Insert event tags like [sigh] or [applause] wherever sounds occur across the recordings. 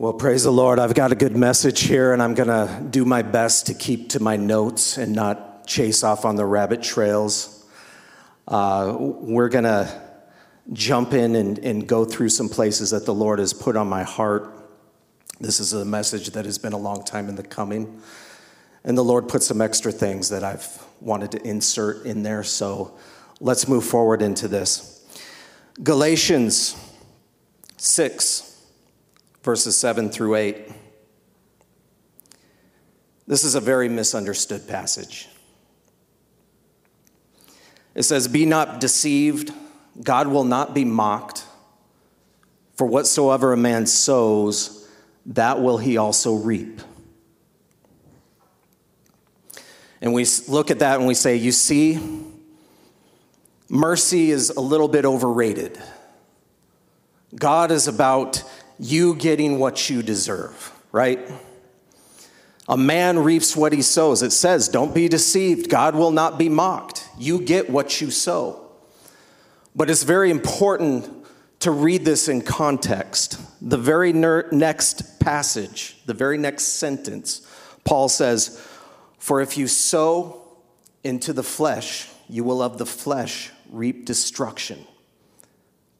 Well, praise the Lord. I've got a good message here, and I'm going to do my best to keep to my notes and not chase off on the rabbit trails. Uh, we're going to jump in and, and go through some places that the Lord has put on my heart. This is a message that has been a long time in the coming. And the Lord put some extra things that I've wanted to insert in there. So let's move forward into this. Galatians 6 verses 7 through 8. This is a very misunderstood passage. It says, Be not deceived, God will not be mocked. For whatsoever a man sows, that will he also reap. And we look at that and we say, You see, mercy is a little bit overrated. God is about you getting what you deserve, right? A man reaps what he sows. It says, Don't be deceived. God will not be mocked. You get what you sow. But it's very important to read this in context. The very ner- next passage, the very next sentence, Paul says, For if you sow into the flesh, you will of the flesh reap destruction.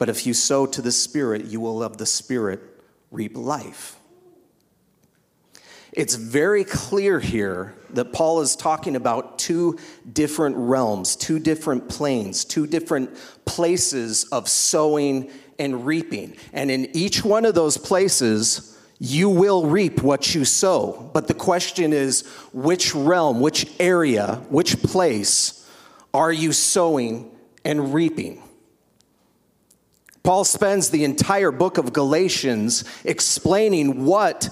But if you sow to the Spirit, you will of the Spirit reap life. It's very clear here that Paul is talking about two different realms, two different planes, two different places of sowing and reaping. And in each one of those places, you will reap what you sow. But the question is which realm, which area, which place are you sowing and reaping? Paul spends the entire book of Galatians explaining what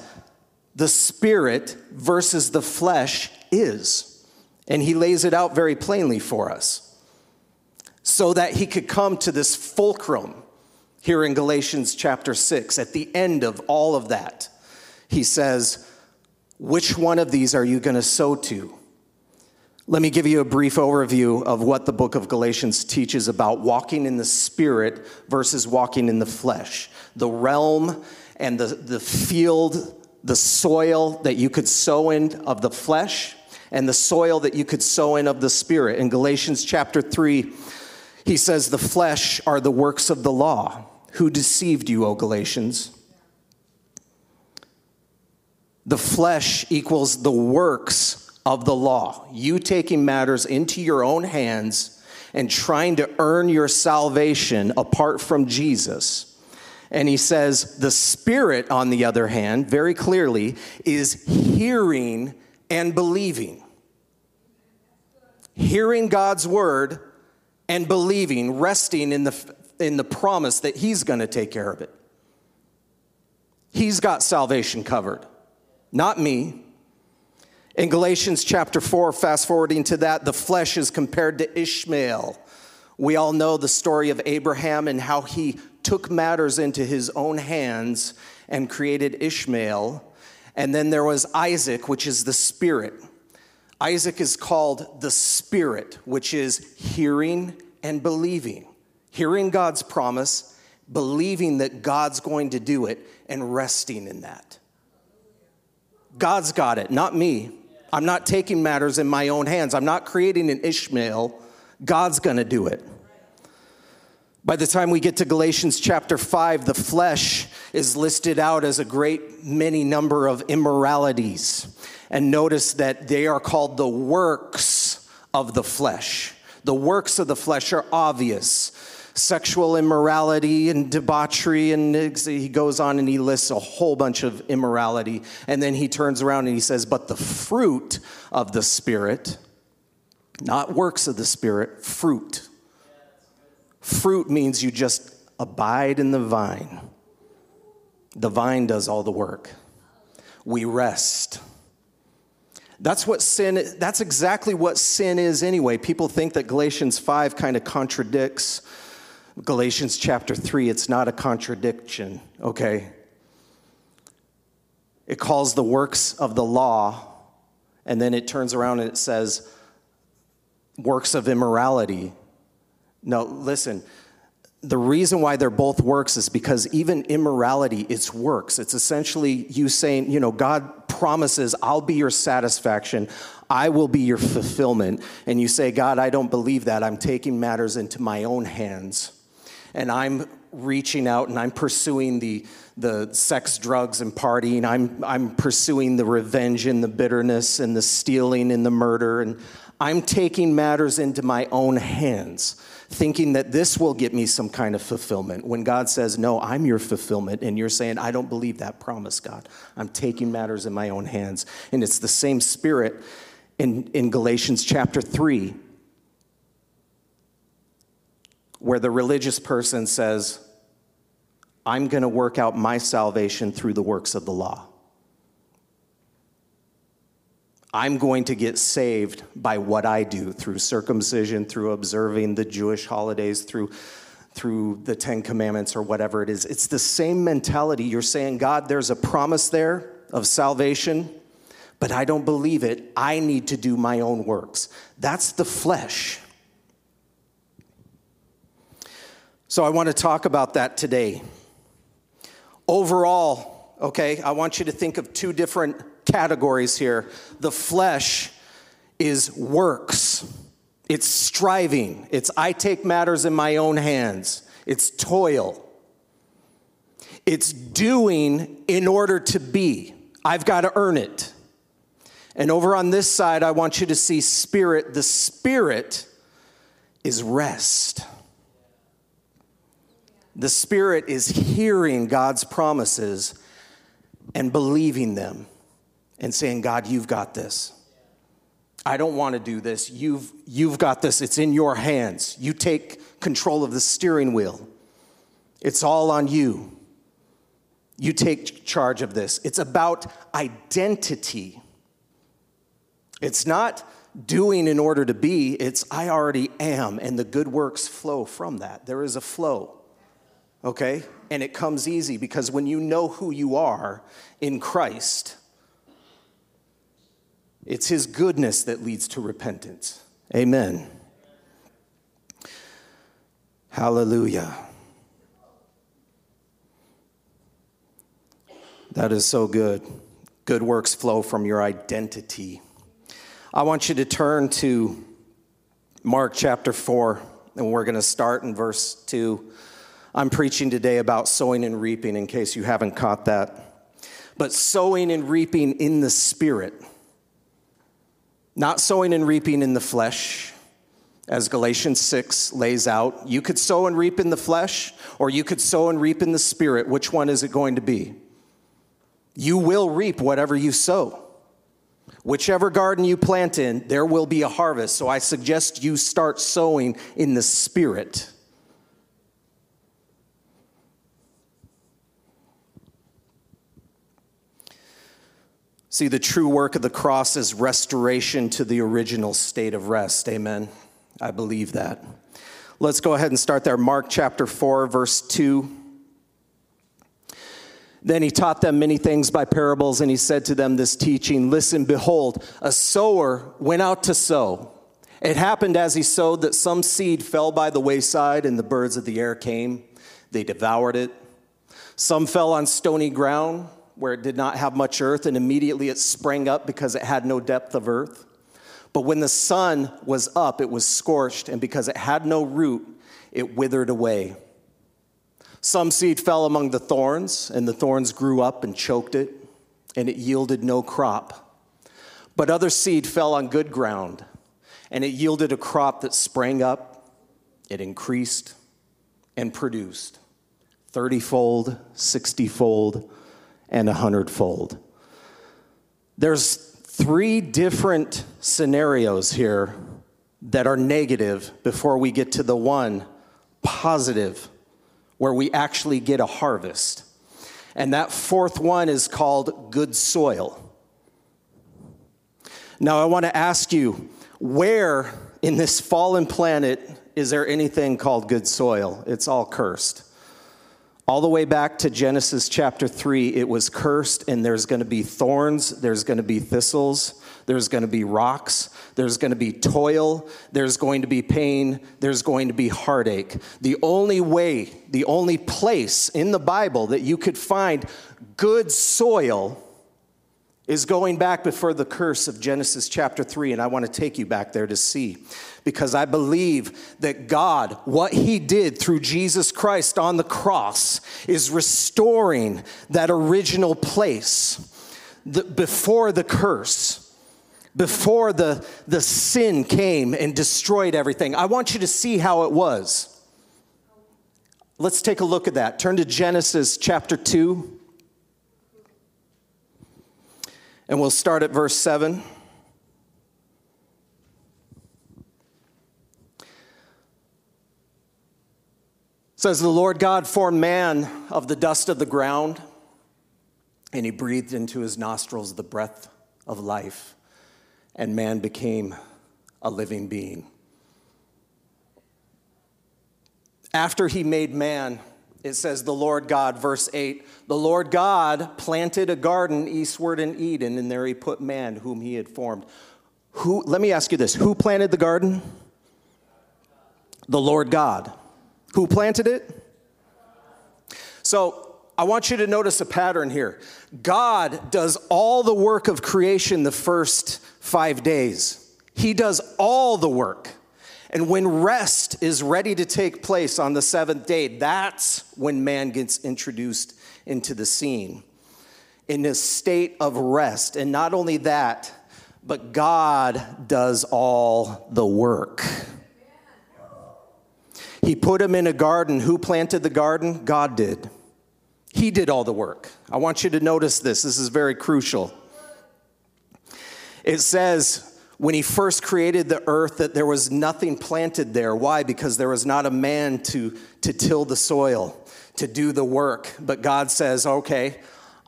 the spirit versus the flesh is. And he lays it out very plainly for us so that he could come to this fulcrum here in Galatians chapter 6. At the end of all of that, he says, Which one of these are you going to sow to? Let me give you a brief overview of what the book of Galatians teaches about walking in the spirit versus walking in the flesh. The realm and the, the field, the soil that you could sow in of the flesh, and the soil that you could sow in of the spirit. In Galatians chapter 3, he says, The flesh are the works of the law. Who deceived you, O Galatians? The flesh equals the works of the law, you taking matters into your own hands and trying to earn your salvation apart from Jesus. And he says, the Spirit, on the other hand, very clearly, is hearing and believing. Hearing God's word and believing, resting in the, in the promise that He's going to take care of it. He's got salvation covered, not me. In Galatians chapter 4, fast forwarding to that, the flesh is compared to Ishmael. We all know the story of Abraham and how he took matters into his own hands and created Ishmael. And then there was Isaac, which is the spirit. Isaac is called the spirit, which is hearing and believing. Hearing God's promise, believing that God's going to do it, and resting in that. God's got it, not me. I'm not taking matters in my own hands. I'm not creating an Ishmael. God's going to do it. By the time we get to Galatians chapter 5, the flesh is listed out as a great many number of immoralities. And notice that they are called the works of the flesh. The works of the flesh are obvious sexual immorality and debauchery. And he goes on and he lists a whole bunch of immorality. And then he turns around and he says, But the fruit of the Spirit, not works of the Spirit, fruit. Fruit means you just abide in the vine. The vine does all the work. We rest. That's what sin that's exactly what sin is anyway. People think that Galatians 5 kind of contradicts Galatians chapter 3, it's not a contradiction, okay? It calls the works of the law, and then it turns around and it says works of immorality. No, listen, the reason why they're both works is because even immorality, it's works. It's essentially you saying, you know, God promises, I'll be your satisfaction, I will be your fulfillment. And you say, God, I don't believe that. I'm taking matters into my own hands. And I'm reaching out and I'm pursuing the, the sex, drugs, and partying. I'm, I'm pursuing the revenge and the bitterness and the stealing and the murder. And I'm taking matters into my own hands thinking that this will get me some kind of fulfillment when God says, No, I'm your fulfillment. And you're saying, I don't believe that promise, God. I'm taking matters in my own hands. And it's the same spirit in, in Galatians chapter 3, where the religious person says, I'm going to work out my salvation through the works of the law. I'm going to get saved by what I do through circumcision, through observing the Jewish holidays, through through the 10 commandments or whatever it is. It's the same mentality. You're saying, God, there's a promise there of salvation, but I don't believe it. I need to do my own works. That's the flesh. So I want to talk about that today. Overall, okay, I want you to think of two different categories here. The flesh is works, it's striving, it's I take matters in my own hands, it's toil, it's doing in order to be. I've got to earn it. And over on this side, I want you to see spirit. The spirit is rest. The spirit is hearing God's promises and believing them and saying, God, you've got this. I don't want to do this. You've, you've got this. It's in your hands. You take control of the steering wheel. It's all on you. You take charge of this. It's about identity. It's not doing in order to be, it's I already am, and the good works flow from that. There is a flow, okay? And it comes easy because when you know who you are in Christ, it's His goodness that leads to repentance. Amen. Hallelujah. That is so good. Good works flow from your identity. I want you to turn to Mark chapter 4, and we're going to start in verse 2. I'm preaching today about sowing and reaping in case you haven't caught that. But sowing and reaping in the Spirit. Not sowing and reaping in the flesh, as Galatians 6 lays out. You could sow and reap in the flesh, or you could sow and reap in the spirit. Which one is it going to be? You will reap whatever you sow. Whichever garden you plant in, there will be a harvest. So I suggest you start sowing in the spirit. See, the true work of the cross is restoration to the original state of rest. Amen. I believe that. Let's go ahead and start there. Mark chapter 4, verse 2. Then he taught them many things by parables, and he said to them this teaching Listen, behold, a sower went out to sow. It happened as he sowed that some seed fell by the wayside, and the birds of the air came. They devoured it. Some fell on stony ground where it did not have much earth, and immediately it sprang up because it had no depth of earth. But when the sun was up, it was scorched, and because it had no root, it withered away. Some seed fell among the thorns, and the thorns grew up and choked it, and it yielded no crop. But other seed fell on good ground, and it yielded a crop that sprang up, it increased, and produced thirtyfold, sixtyfold, and a hundredfold. There's three different scenarios here that are negative before we get to the one positive where we actually get a harvest. And that fourth one is called good soil. Now, I want to ask you where in this fallen planet is there anything called good soil? It's all cursed. All the way back to Genesis chapter 3, it was cursed, and there's going to be thorns, there's going to be thistles, there's going to be rocks, there's going to be toil, there's going to be pain, there's going to be heartache. The only way, the only place in the Bible that you could find good soil is going back before the curse of Genesis chapter 3, and I want to take you back there to see. Because I believe that God, what He did through Jesus Christ on the cross, is restoring that original place before the curse, before the, the sin came and destroyed everything. I want you to see how it was. Let's take a look at that. Turn to Genesis chapter 2. And we'll start at verse 7. It says the Lord God formed man of the dust of the ground, and he breathed into his nostrils the breath of life, and man became a living being. After he made man, it says, the Lord God, verse 8, the Lord God planted a garden eastward in Eden, and there he put man whom he had formed. Who, let me ask you this who planted the garden? The Lord God. Who planted it? So I want you to notice a pattern here. God does all the work of creation the first five days, He does all the work. And when rest is ready to take place on the seventh day, that's when man gets introduced into the scene in a state of rest. And not only that, but God does all the work. He put him in a garden. Who planted the garden? God did. He did all the work. I want you to notice this. This is very crucial. It says, when he first created the earth that there was nothing planted there. Why? Because there was not a man to, to till the soil, to do the work. But God says, okay,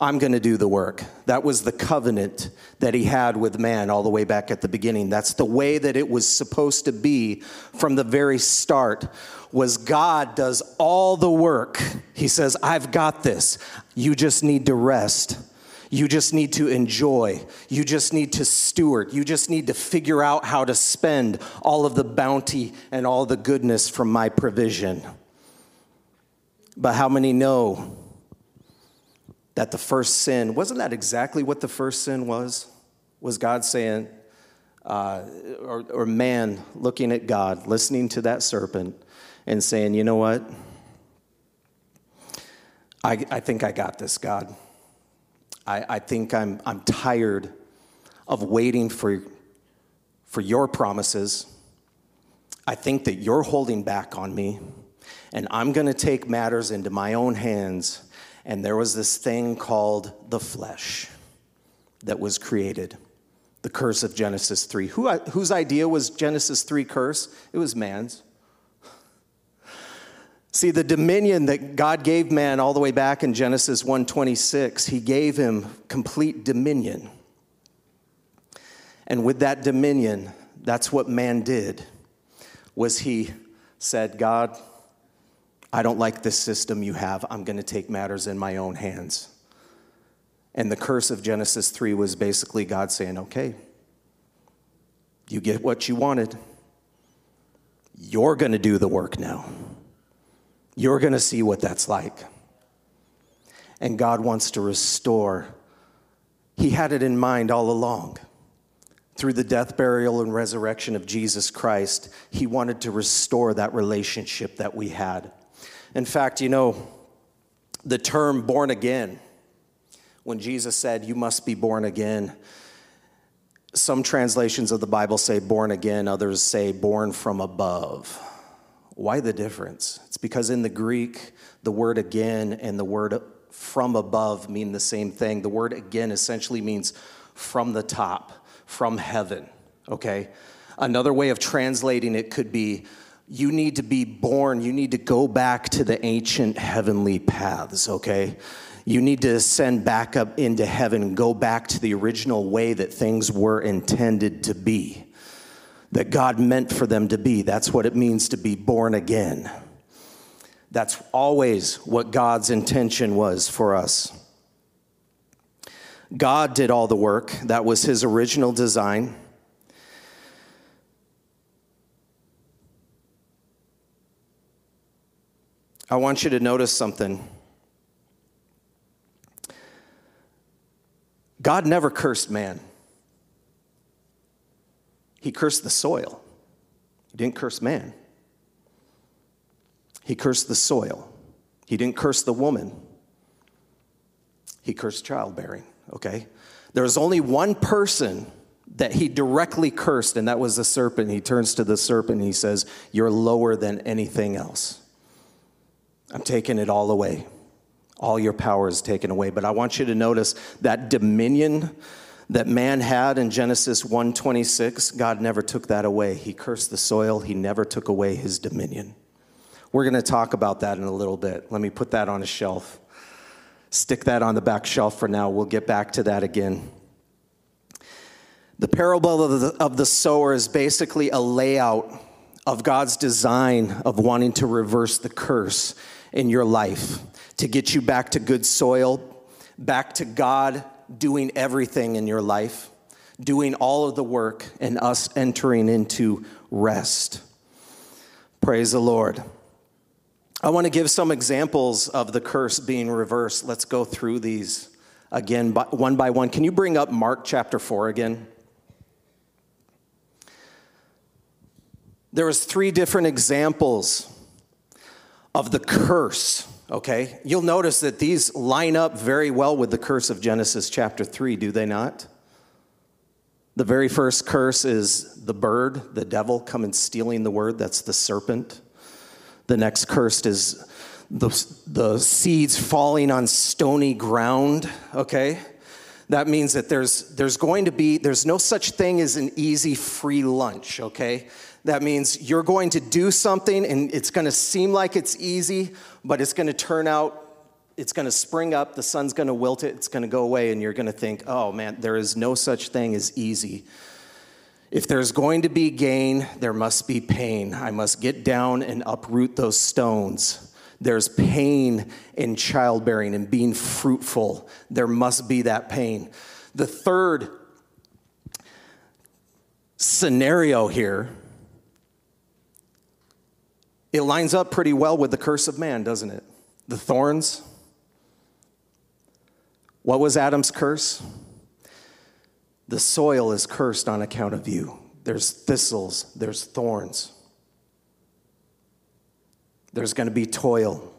I'm going to do the work. That was the covenant that he had with man all the way back at the beginning. That's the way that it was supposed to be from the very start was God does all the work. He says, "I've got this. You just need to rest." You just need to enjoy. You just need to steward. You just need to figure out how to spend all of the bounty and all the goodness from my provision. But how many know that the first sin, wasn't that exactly what the first sin was? Was God saying, uh, or, or man looking at God, listening to that serpent, and saying, you know what? I, I think I got this, God. I, I think I'm, I'm tired of waiting for, for your promises. I think that you're holding back on me, and I'm going to take matters into my own hands. And there was this thing called the flesh that was created the curse of Genesis 3. Who, whose idea was Genesis 3 curse? It was man's. See, the dominion that God gave man all the way back in Genesis 1:26, he gave him complete dominion. And with that dominion, that's what man did. Was he said, "God, I don't like this system you have. I'm going to take matters in my own hands." And the curse of Genesis 3 was basically God saying, "Okay, you get what you wanted. You're going to do the work now." You're going to see what that's like. And God wants to restore. He had it in mind all along. Through the death, burial, and resurrection of Jesus Christ, He wanted to restore that relationship that we had. In fact, you know, the term born again, when Jesus said, You must be born again, some translations of the Bible say born again, others say born from above. Why the difference? It's because in the Greek, the word again and the word from above mean the same thing. The word again essentially means from the top, from heaven, okay? Another way of translating it could be you need to be born, you need to go back to the ancient heavenly paths, okay? You need to ascend back up into heaven go back to the original way that things were intended to be that God meant for them to be. That's what it means to be born again. That's always what God's intention was for us. God did all the work, that was his original design. I want you to notice something. God never cursed man. He cursed the soil. He didn't curse man. He cursed the soil. He didn't curse the woman. He cursed childbearing, okay? There was only one person that he directly cursed, and that was the serpent. He turns to the serpent and he says, You're lower than anything else. I'm taking it all away. All your power is taken away. But I want you to notice that dominion that man had in Genesis 1:26, God never took that away. He cursed the soil, he never took away his dominion. We're going to talk about that in a little bit. Let me put that on a shelf. Stick that on the back shelf for now. We'll get back to that again. The parable of the, of the sower is basically a layout of God's design of wanting to reverse the curse in your life, to get you back to good soil, back to God doing everything in your life, doing all of the work, and us entering into rest. Praise the Lord. I want to give some examples of the curse being reversed. Let's go through these again, one by one. Can you bring up Mark chapter 4 again? There was three different examples of the curse, okay? You'll notice that these line up very well with the curse of Genesis chapter 3, do they not? The very first curse is the bird, the devil coming stealing the word, that's the serpent. The next curse is the, the seeds falling on stony ground, okay? That means that there's, there's going to be, there's no such thing as an easy free lunch, okay? That means you're going to do something and it's going to seem like it's easy, but it's going to turn out, it's going to spring up, the sun's going to wilt it, it's going to go away, and you're going to think, oh man, there is no such thing as easy. If there's going to be gain, there must be pain. I must get down and uproot those stones. There's pain in childbearing and being fruitful. There must be that pain. The third scenario here it lines up pretty well with the curse of man, doesn't it? The thorns. What was Adam's curse? The soil is cursed on account of you. There's thistles, there's thorns. There's going to be toil.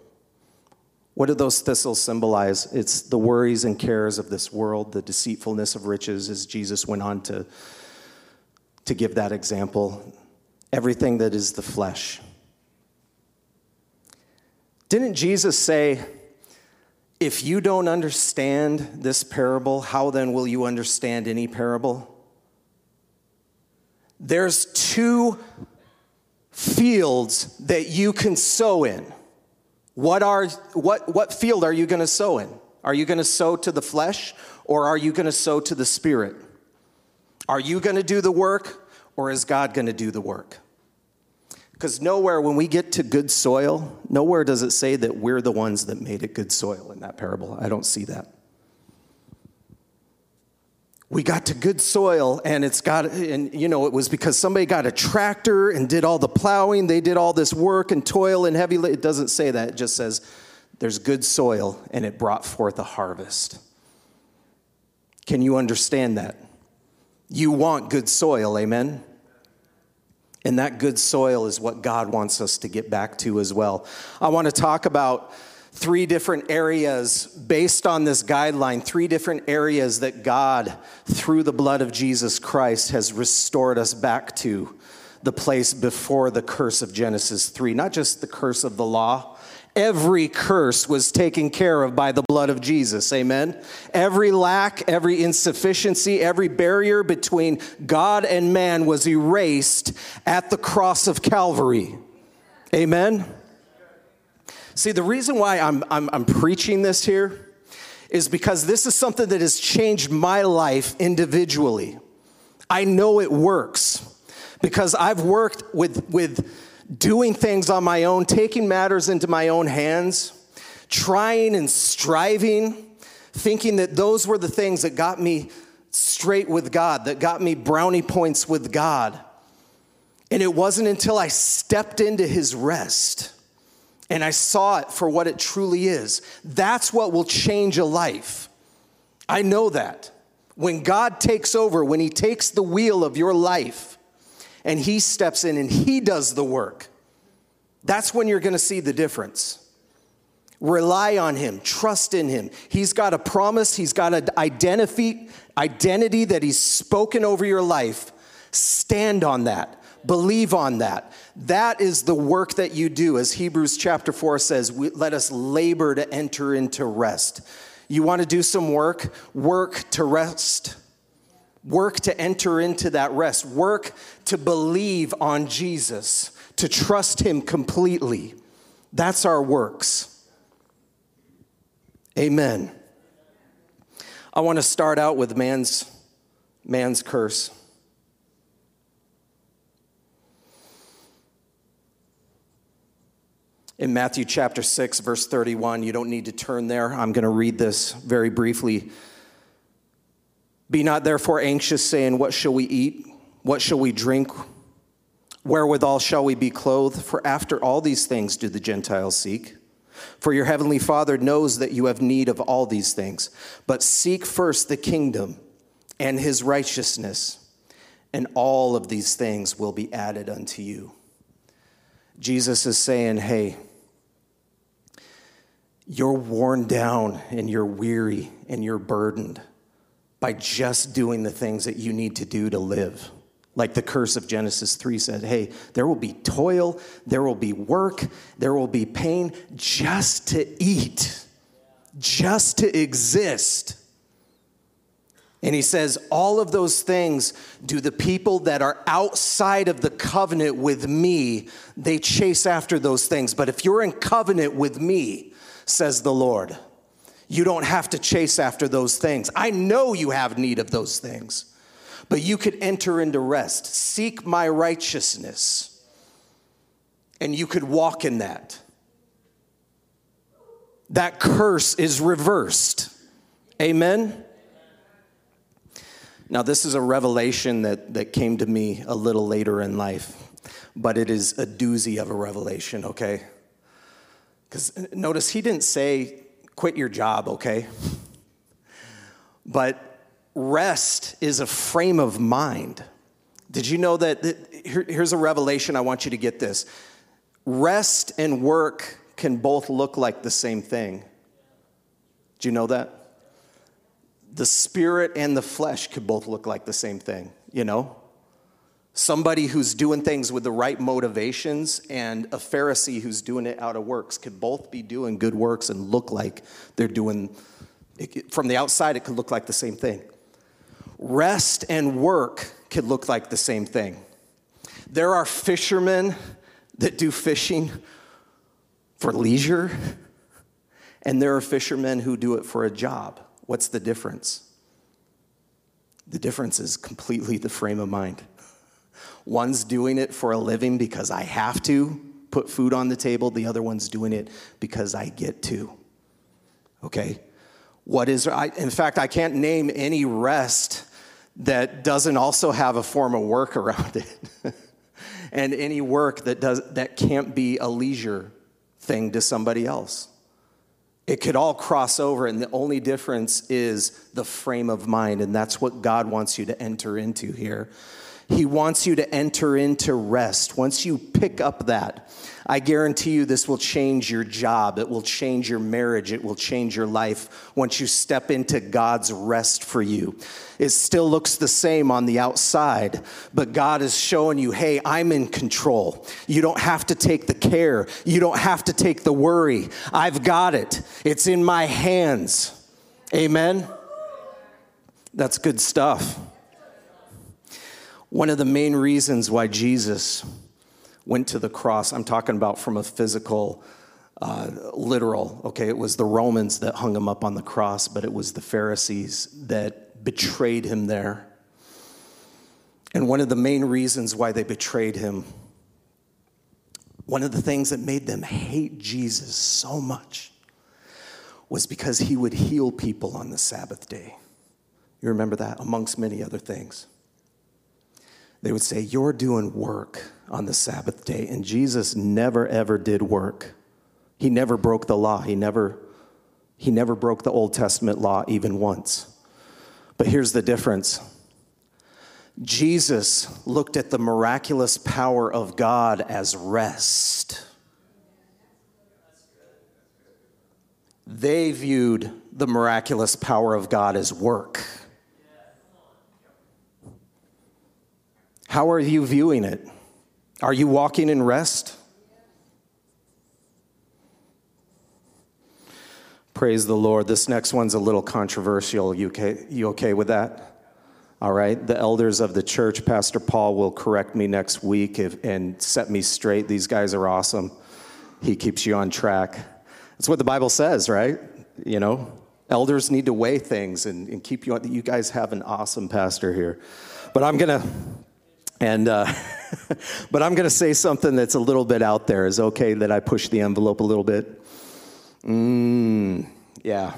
What do those thistles symbolize? It's the worries and cares of this world, the deceitfulness of riches, as Jesus went on to, to give that example. Everything that is the flesh. Didn't Jesus say, if you don't understand this parable, how then will you understand any parable? There's two fields that you can sow in. What, are, what, what field are you going to sow in? Are you going to sow to the flesh or are you going to sow to the spirit? Are you going to do the work or is God going to do the work? Because nowhere, when we get to good soil, nowhere does it say that we're the ones that made it good soil in that parable. I don't see that. We got to good soil, and it's got, and you know, it was because somebody got a tractor and did all the plowing. They did all this work and toil and heavy. It doesn't say that. It just says there's good soil, and it brought forth a harvest. Can you understand that? You want good soil, amen? And that good soil is what God wants us to get back to as well. I want to talk about three different areas based on this guideline, three different areas that God, through the blood of Jesus Christ, has restored us back to the place before the curse of Genesis 3. Not just the curse of the law, Every curse was taken care of by the blood of Jesus. Amen. Every lack, every insufficiency, every barrier between God and man was erased at the cross of Calvary. Amen. See, the reason why I'm, I'm, I'm preaching this here is because this is something that has changed my life individually. I know it works because I've worked with, with doing things on my own, taking matters into my own hands, trying and striving thinking that those were the things that got me straight with God, that got me brownie points with God. And it wasn't until I stepped into his rest and I saw it for what it truly is. That's what will change a life. I know that. When God takes over, when he takes the wheel of your life and he steps in and he does the work, that's when you're going to see the difference. Rely on him, trust in him. He's got a promise, he's got an identity, identity that he's spoken over your life. Stand on that. Believe on that. That is the work that you do. As Hebrews chapter 4 says, we, let us labor to enter into rest. You want to do some work? Work to rest. Work to enter into that rest. Work to believe on Jesus, to trust Him completely. That's our works. Amen. I want to start out with man's, man's curse. in Matthew chapter 6, verse 31. You don't need to turn there. I'm going to read this very briefly. Be not therefore anxious, saying, What shall we eat? What shall we drink? Wherewithal shall we be clothed? For after all these things do the Gentiles seek. For your heavenly Father knows that you have need of all these things. But seek first the kingdom and his righteousness, and all of these things will be added unto you. Jesus is saying, Hey, you're worn down and you're weary and you're burdened by just doing the things that you need to do to live. Like the curse of Genesis 3 said, hey, there will be toil, there will be work, there will be pain just to eat, just to exist. And he says, all of those things do the people that are outside of the covenant with me, they chase after those things. But if you're in covenant with me, says the Lord. You don't have to chase after those things. I know you have need of those things, but you could enter into rest. Seek my righteousness, and you could walk in that. That curse is reversed. Amen. Now, this is a revelation that, that came to me a little later in life, but it is a doozy of a revelation, okay? Because notice he didn't say, quit your job, okay? But rest is a frame of mind. Did you know that? that here, here's a revelation. I want you to get this. Rest and work can both look like the same thing. Do you know that? The spirit and the flesh could both look like the same thing, you know? Somebody who's doing things with the right motivations and a Pharisee who's doing it out of works could both be doing good works and look like they're doing, from the outside, it could look like the same thing. Rest and work could look like the same thing. There are fishermen that do fishing for leisure, and there are fishermen who do it for a job. What's the difference? The difference is completely the frame of mind. One's doing it for a living because I have to put food on the table, the other one's doing it because I get to. Okay? What is, I, in fact, I can't name any rest that doesn't also have a form of work [laughs] around it. and any work that, does, that can't be a leisure thing to somebody else. It could all cross over, and the only difference is the frame of mind, and that's what God wants you to enter into here. He wants you to enter into rest. Once you pick up that, I guarantee you this will change your job. It will change your marriage. It will change your life once you step into God's rest for you. It still looks the same on the outside, but God is showing you, hey, I'm in control. You don't have to take the care, you don't have to take the worry. I've got it, it's in my hands. Amen? That's good stuff. One of the main reasons why Jesus went to the cross, I'm talking about from a physical, uh, literal, okay, it was the Romans that hung him up on the cross, but it was the Pharisees that betrayed him there. And one of the main reasons why they betrayed him, one of the things that made them hate Jesus so much, was because he would heal people on the Sabbath day. You remember that, amongst many other things. They would say, You're doing work on the Sabbath day. And Jesus never, ever did work. He never broke the law. He never, he never broke the Old Testament law even once. But here's the difference Jesus looked at the miraculous power of God as rest. They viewed the miraculous power of God as work. How are you viewing it? Are you walking in rest? Praise the Lord. This next one's a little controversial. You okay, you okay with that? All right. The elders of the church, Pastor Paul, will correct me next week if, and set me straight. These guys are awesome. He keeps you on track. That's what the Bible says, right? You know, elders need to weigh things and, and keep you on. You guys have an awesome pastor here. But I'm going to, and, uh, [laughs] but I'm going to say something that's a little bit out there. Is okay that I push the envelope a little bit? Mm, yeah.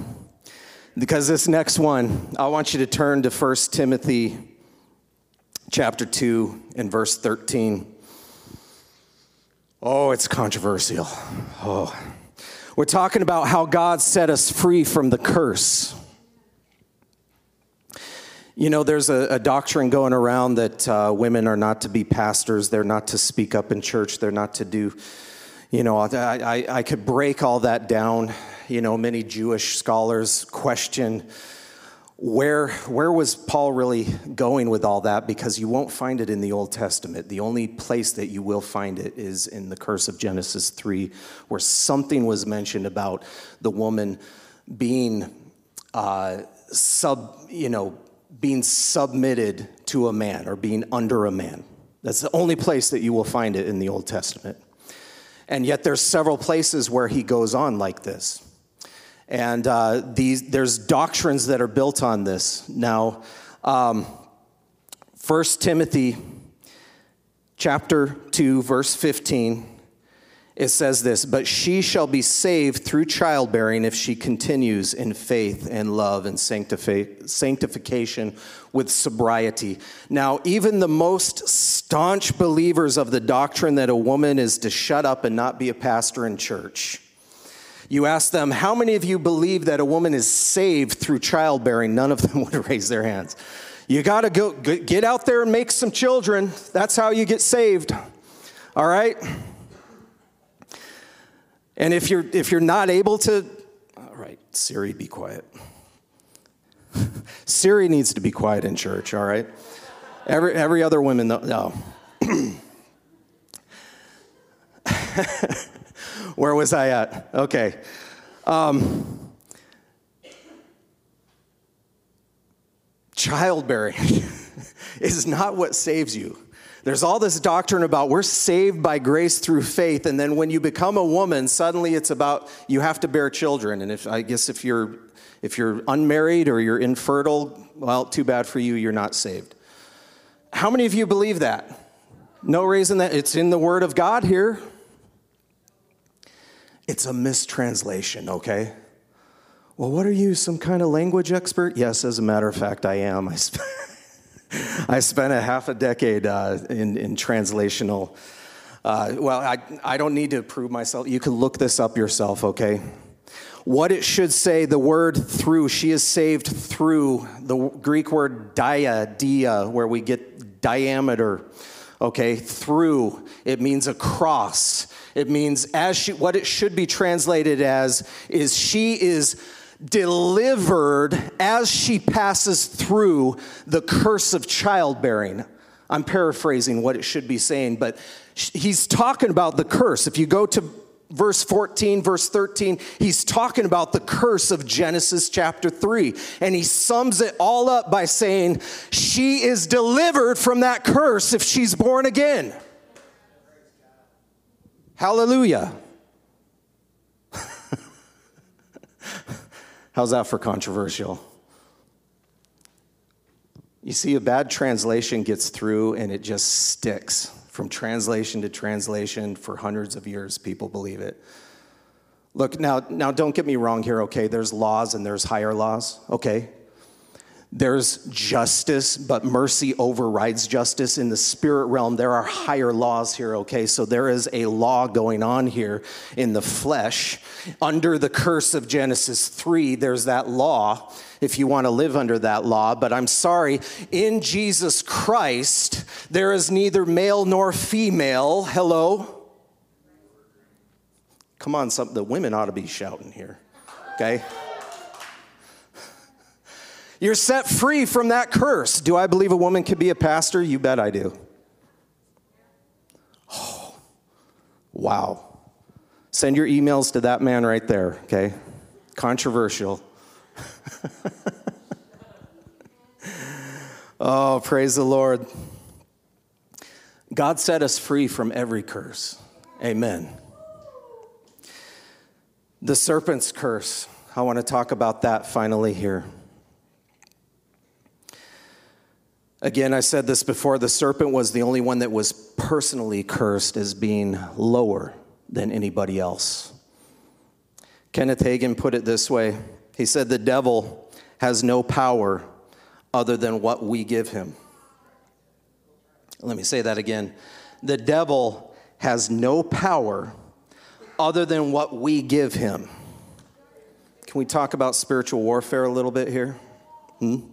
Because this next one, I want you to turn to 1 Timothy chapter 2 and verse 13. Oh, it's controversial. Oh. We're talking about how God set us free from the curse. You know, there's a, a doctrine going around that uh, women are not to be pastors, they're not to speak up in church, they're not to do, you know, I, I, I could break all that down. You know, many Jewish scholars question where, where was Paul really going with all that? Because you won't find it in the Old Testament. The only place that you will find it is in the curse of Genesis 3, where something was mentioned about the woman being uh, sub, you know, being submitted to a man or being under a man. That's the only place that you will find it in the Old Testament. And yet there's several places where he goes on like this. And uh, these, there's doctrines that are built on this. Now, um, 1 Timothy chapter 2, verse 15, it says this But she shall be saved through childbearing if she continues in faith and love and sanctification with sobriety. Now, even the most staunch believers of the doctrine that a woman is to shut up and not be a pastor in church you ask them, How many of you believe that a woman is saved through childbearing? None of them [laughs] would raise their hands. You got to go get out there and make some children. That's how you get saved. All right? And if you're if you're not able to all right, Siri be quiet. [laughs] Siri needs to be quiet in church, all right? Every every other woman no. [laughs] Where was I at? Okay. Um, childbearing [laughs] is not what saves you. There's all this doctrine about we're saved by grace through faith, and then when you become a woman, suddenly it's about you have to bear children. And if I guess if you're if you're unmarried or you're infertile, well, too bad for you, you're not saved. How many of you believe that? No reason that it's in the Word of God here. It's a mistranslation, okay? Well, what are you, some kind of language expert? Yes, as a matter of fact, I am. I, [laughs] I spent a half a decade uh, in, in translational. Uh, well, I, I don't need to prove myself. You can look this up yourself, okay? What it should say, the word through, she is saved through the Greek word dia, dia, where we get diameter, okay? Through, it means across. It means as she, what it should be translated as is she is delivered as she passes through the curse of childbearing. I'm paraphrasing what it should be saying, but he's talking about the curse. If you go to verse 14, verse 13, he's talking about the curse of Genesis chapter 3. And he sums it all up by saying, She is delivered from that curse if she's born again. Hallelujah. How's that for controversial? You see, a bad translation gets through and it just sticks from translation to translation for hundreds of years. People believe it. Look, now, now don't get me wrong here, okay? There's laws and there's higher laws, okay? There's justice, but mercy overrides justice. In the spirit realm, there are higher laws here, okay? So there is a law going on here in the flesh. Under the curse of Genesis 3, there's that law if you want to live under that law. But I'm sorry, in Jesus Christ, there is neither male nor female. Hello? Come on, some, the women ought to be shouting here, okay? You're set free from that curse. Do I believe a woman could be a pastor? You bet I do. Oh, wow. Send your emails to that man right there, okay? Controversial. [laughs] oh, praise the Lord. God set us free from every curse. Amen. The serpent's curse. I want to talk about that finally here. Again, I said this before the serpent was the only one that was personally cursed as being lower than anybody else. Kenneth Hagin put it this way he said, The devil has no power other than what we give him. Let me say that again. The devil has no power other than what we give him. Can we talk about spiritual warfare a little bit here? Hmm?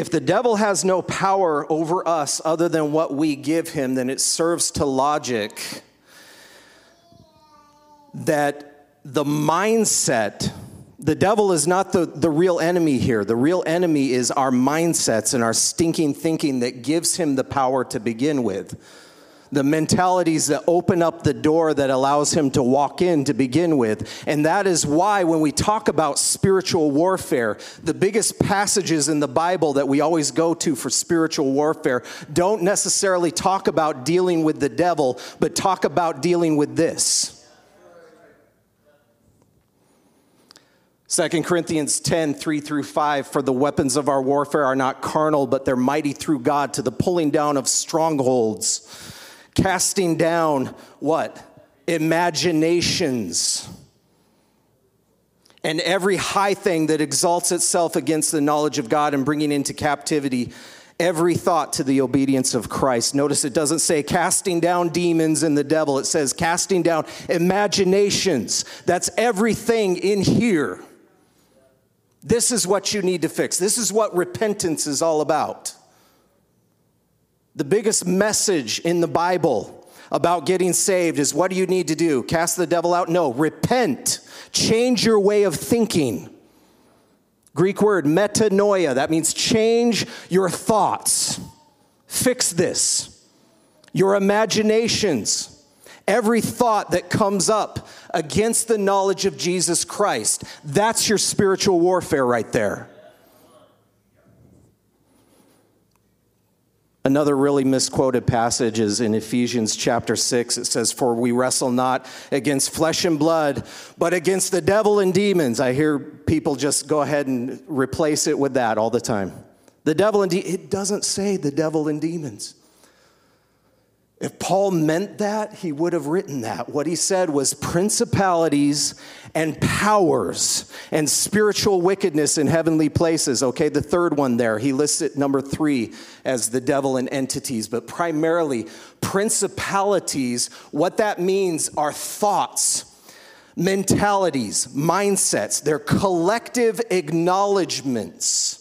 If the devil has no power over us other than what we give him, then it serves to logic that the mindset, the devil is not the, the real enemy here. The real enemy is our mindsets and our stinking thinking that gives him the power to begin with the mentalities that open up the door that allows him to walk in to begin with. And that is why, when we talk about spiritual warfare, the biggest passages in the Bible that we always go to for spiritual warfare don't necessarily talk about dealing with the devil, but talk about dealing with this. 2 Corinthians 10, 3 through 5, for the weapons of our warfare are not carnal, but they're mighty through God to the pulling down of strongholds casting down what? Imaginations. And every high thing that exalts itself against the knowledge of God and bringing into captivity every thought to the obedience of Christ. Notice it doesn't say casting down demons and the devil, it says casting down imaginations. That's everything in here. This is what you need to fix. This is what repentance is all about. The biggest message in the Bible about getting saved is what do you need to do? Cast the devil out? No, repent. Change your way of thinking. Greek word metanoia, that means change your thoughts. Fix this. Your imaginations, every thought that comes up against the knowledge of Jesus Christ, that's your spiritual warfare right there. Another really misquoted passage is in Ephesians chapter 6. It says, For we wrestle not against flesh and blood, but against the devil and demons. I hear people just go ahead and replace it with that all the time. The devil and de- it doesn't say the devil and demons. If Paul meant that, he would have written that. What he said was principalities and powers and spiritual wickedness in heavenly places. Okay, the third one there, he lists it number three as the devil and entities, but primarily principalities. What that means are thoughts, mentalities, mindsets, they're collective acknowledgments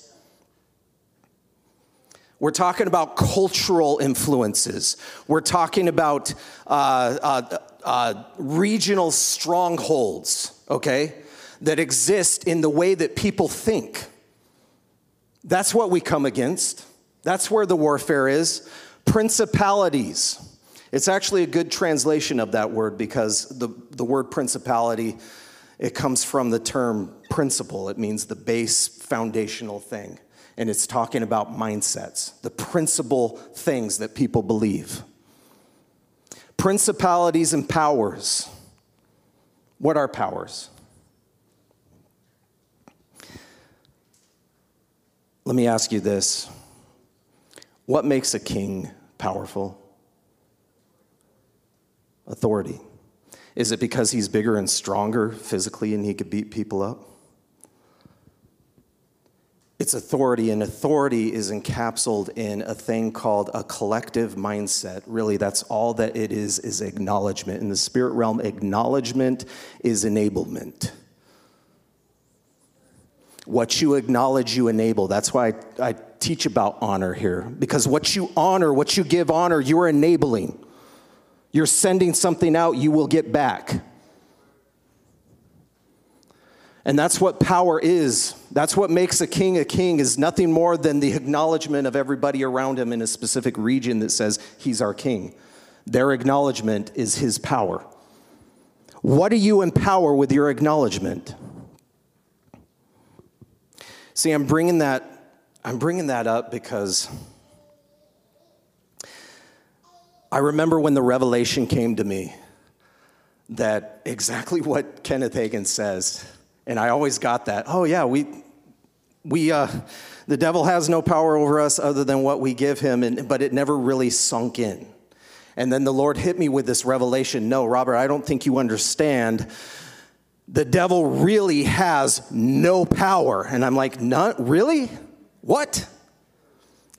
we're talking about cultural influences. We're talking about uh, uh, uh, regional strongholds, okay, that exist in the way that people think. That's what we come against. That's where the warfare is. Principalities. It's actually a good translation of that word because the, the word principality, it comes from the term principle. It means the base foundational thing and it's talking about mindsets, the principal things that people believe. Principalities and powers. What are powers? Let me ask you this What makes a king powerful? Authority. Is it because he's bigger and stronger physically and he could beat people up? It's authority, and authority is encapsulated in a thing called a collective mindset. Really, that's all that it is, is acknowledgement. In the spirit realm, acknowledgement is enablement. What you acknowledge, you enable. That's why I, I teach about honor here, because what you honor, what you give honor, you're enabling. You're sending something out, you will get back. And that's what power is. That's what makes a king a king is nothing more than the acknowledgement of everybody around him in a specific region that says he's our king. Their acknowledgement is his power. What do you empower with your acknowledgement? See, I'm bringing that I'm bringing that up because I remember when the revelation came to me that exactly what Kenneth Hagin says and I always got that. Oh, yeah, we, we, uh, the devil has no power over us other than what we give him, and, but it never really sunk in. And then the Lord hit me with this revelation no, Robert, I don't think you understand. The devil really has no power. And I'm like, not really? What?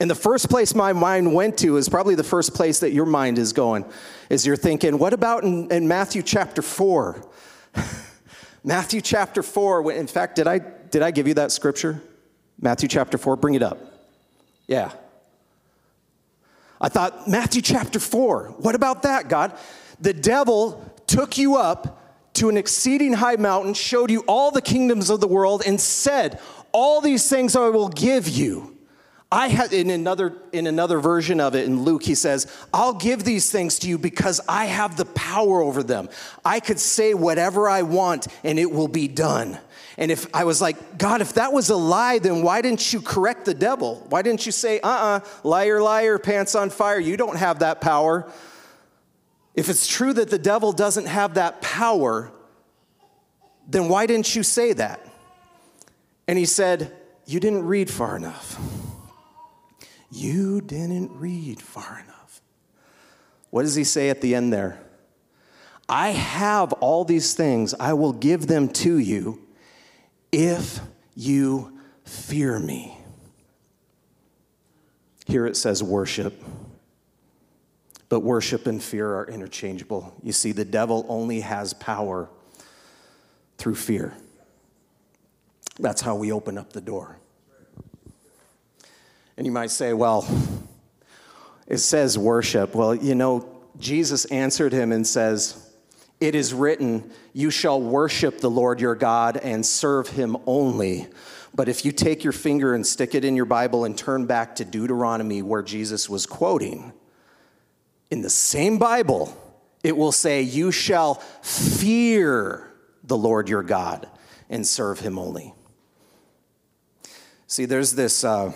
And the first place my mind went to is probably the first place that your mind is going, is you're thinking, what about in, in Matthew chapter 4? Matthew chapter 4, in fact, did I, did I give you that scripture? Matthew chapter 4, bring it up. Yeah. I thought, Matthew chapter 4, what about that, God? The devil took you up to an exceeding high mountain, showed you all the kingdoms of the world, and said, All these things I will give you I had in another in another version of it in Luke he says, "I'll give these things to you because I have the power over them. I could say whatever I want and it will be done." And if I was like, "God, if that was a lie, then why didn't you correct the devil? Why didn't you say, "Uh-uh, liar, liar, pants on fire. You don't have that power." If it's true that the devil doesn't have that power, then why didn't you say that? And he said, "You didn't read far enough." You didn't read far enough. What does he say at the end there? I have all these things, I will give them to you if you fear me. Here it says worship. But worship and fear are interchangeable. You see, the devil only has power through fear. That's how we open up the door. And you might say, well, it says worship. Well, you know, Jesus answered him and says, It is written, You shall worship the Lord your God and serve him only. But if you take your finger and stick it in your Bible and turn back to Deuteronomy, where Jesus was quoting, in the same Bible, it will say, You shall fear the Lord your God and serve him only. See, there's this. Uh,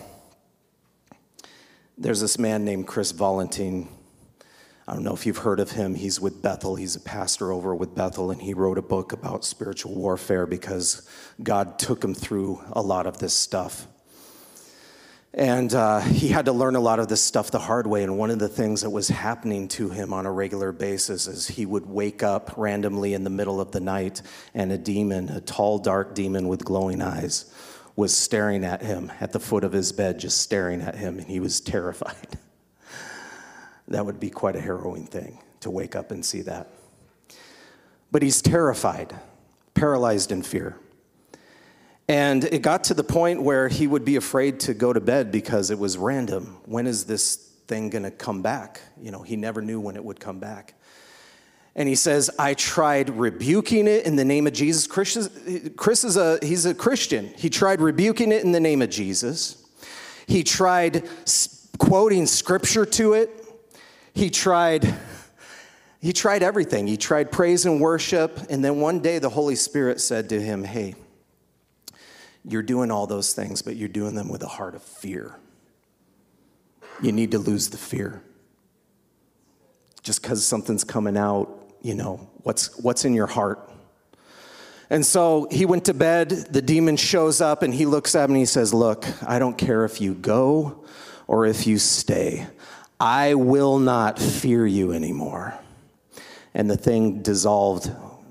there's this man named Kris Vallotton. I don't know if you've heard of him. He's with Bethel. He's a pastor over with Bethel, and he wrote a book about spiritual warfare because God took him through a lot of this stuff. And uh, he had to learn a lot of this stuff the hard way. And one of the things that was happening to him on a regular basis is he would wake up randomly in the middle of the night, and a demon, a tall, dark demon with glowing eyes, was staring at him at the foot of his bed, just staring at him, and he was terrified. [laughs] that would be quite a harrowing thing to wake up and see that. But he's terrified, paralyzed in fear. And it got to the point where he would be afraid to go to bed because it was random. When is this thing going to come back? You know, he never knew when it would come back. And he says, I tried rebuking it in the name of Jesus. Kris is, Kris is a, he's a Christian. He tried rebuking it in the name of Jesus. He tried quoting scripture to it. He tried, he tried everything. He tried praise and worship. And then one day the Holy Spirit said to him, Hey, you're doing all those things, but you're doing them with a heart of fear. You need to lose the fear. Just because something's coming out you know, what's, what's in your heart. And so he went to bed. The demon shows up and he looks at him and he says, Look, I don't care if you go or if you stay. I will not fear you anymore. and the thing dissolved,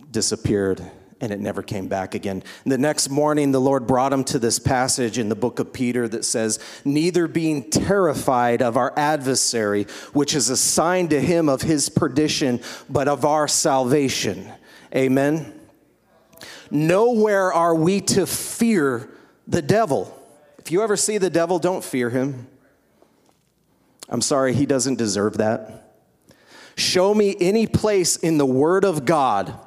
disappeared, and it never came back again. The next morning, the Lord brought him to this passage in the book of Peter that says, Neither being terrified of our adversary, which is assigned to him of his perdition, but of our salvation. Amen. Nowhere are we to fear the devil. If you ever see the devil, don't fear him. I'm sorry, he doesn't deserve that. Show me any place in the Word of God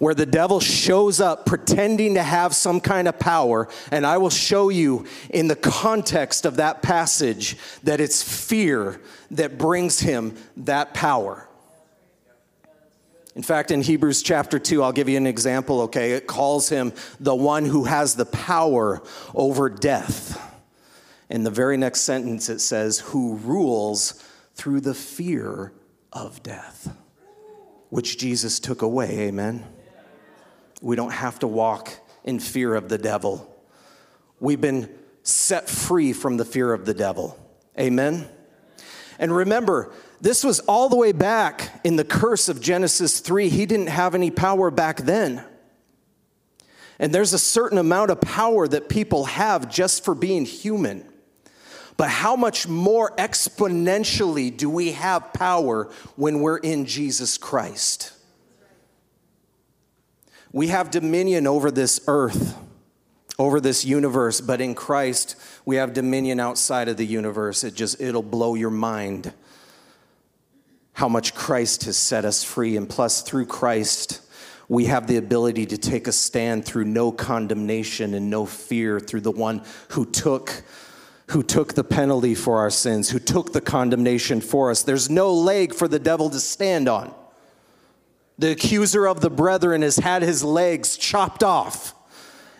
where the devil shows up pretending to have some kind of power, and I will show you in the context of that passage that it's fear that brings him that power. In fact, in Hebrews chapter 2, I'll give you an example, okay? It calls him the one who has the power over death. In the very next sentence, it says, who rules through the fear of death, which Jesus took away. Amen. We don't have to walk in fear of the devil. We've been set free from the fear of the devil. Amen. And remember, this was all the way back in the curse of Genesis 3. He didn't have any power back then. And there's a certain amount of power that people have just for being human. But how much more exponentially do we have power when we're in Jesus Christ? We have dominion over this earth, over this universe, but in Christ, we have dominion outside of the universe. It just, it'll blow your mind how much Christ has set us free. And plus, through Christ, we have the ability to take a stand through no condemnation and no fear through the one who took who took the penalty for our sins, who took the condemnation for us. There's no leg for the devil to stand on. The accuser of the brethren has had his legs chopped off.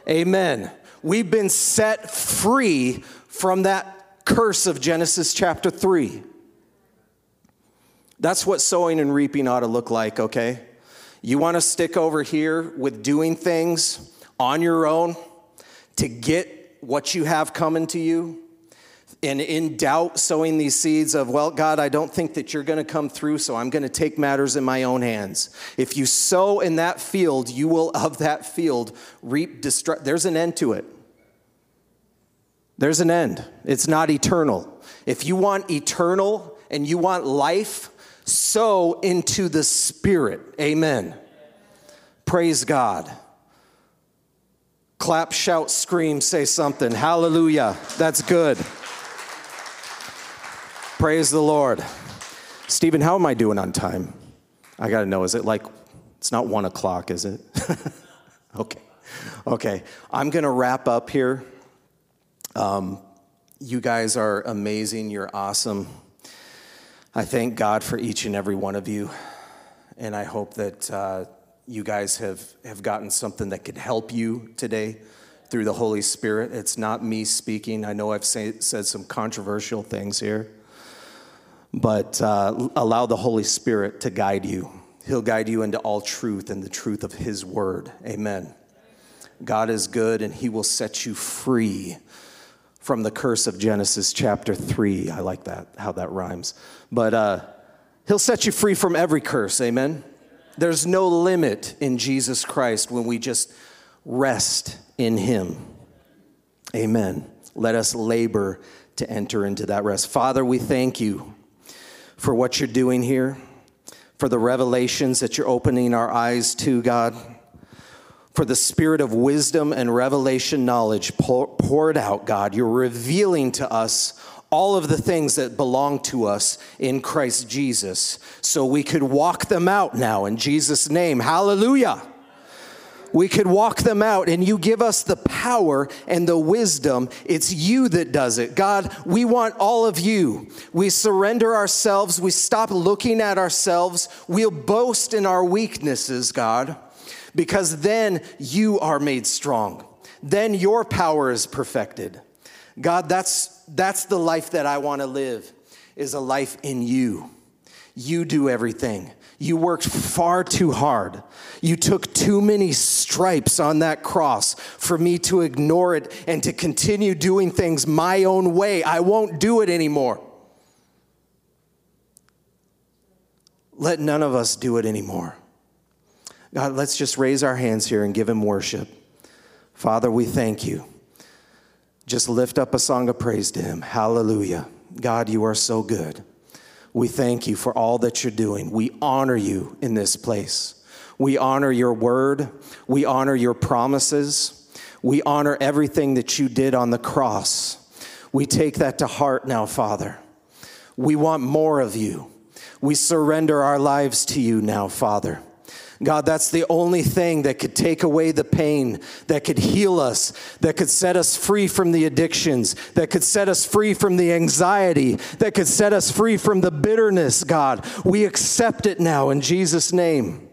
Amen. We've been set free from that curse of Genesis chapter 3. That's what sowing and reaping ought to look like, okay? You want to stick over here with doing things on your own to get what you have coming to you? And in doubt, sowing these seeds of, well, God, I don't think that you're going to come through, so I'm going to take matters in my own hands. If you sow in that field, you will of that field reap destruction. There's an end to it. There's an end. It's not eternal. If you want eternal and you want life, sow into the Spirit. Amen. Praise God. Clap, shout, scream, say something. Hallelujah. That's good. Praise the Lord. Stephen, how am I doing on time? I got to know, is it like, it's not one o'clock, is it? [laughs] okay. Okay. I'm going to wrap up here. Um, you guys are amazing. You're awesome. I thank God for each and every one of you. And I hope that uh, you guys have, have gotten something that could help you today through the Holy Spirit. It's not me speaking. I know I've say, said some controversial things here but uh, allow the Holy Spirit to guide you. He'll guide you into all truth and the truth of His word. Amen. God is good and He will set you free from the curse of Genesis chapter 3. I like that, how that rhymes. But uh, He'll set you free from every curse. Amen. There's no limit in Jesus Christ when we just rest in Him. Amen. Let us labor to enter into that rest. Father, we thank you for what you're doing here, for the revelations that you're opening our eyes to, God, for the spirit of wisdom and revelation knowledge poured out, God. You're revealing to us all of the things that belong to us in Christ Jesus so we could walk them out now in Jesus' name. Hallelujah we could walk them out and you give us the power and the wisdom. It's you that does it. God, we want all of you. We surrender ourselves. We stop looking at ourselves. We'll boast in our weaknesses, God, because then you are made strong. Then your power is perfected. God, that's, that's the life that I want to live, is a life in you. You do everything. You worked far too hard. You took too many stripes on that cross for me to ignore it and to continue doing things my own way. I won't do it anymore. let none of us do it anymore. God, let's just raise our hands here and give him worship. Father, we thank you. Just lift up a song of praise to him. Hallelujah. God, you are so good. We thank you for all that you're doing. We honor you in this place. We honor your word. We honor your promises. We honor everything that you did on the cross. We take that to heart now, Father. We want more of you. We surrender our lives to you now, Father. God, that's the only thing that could take away the pain, that could heal us, that could set us free from the addictions, that could set us free from the anxiety, that could set us free from the bitterness, God. We accept it now in Jesus' name.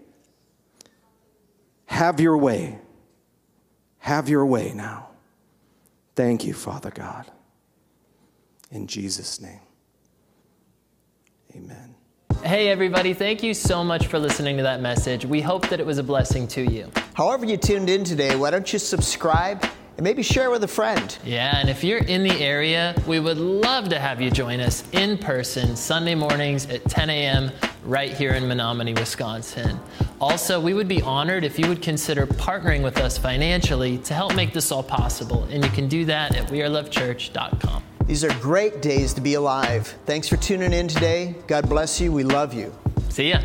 Have your way. Have your way now. Thank you, Father God. In Jesus' name. Amen. Hey, everybody, thank you so much for listening to that message. We hope that it was a blessing to you. However, you tuned in today, why don't you subscribe and maybe share with a friend? Yeah, and if you're in the area, we would love to have you join us in person Sunday mornings at 10 a.m. right here in Menomonie, Wisconsin. Also, we would be honored if you would consider partnering with us financially to help make this all possible, and you can do that at wearelovechurch.com. These are great days to be alive. Thanks for tuning in today. God bless you. We love you. See ya.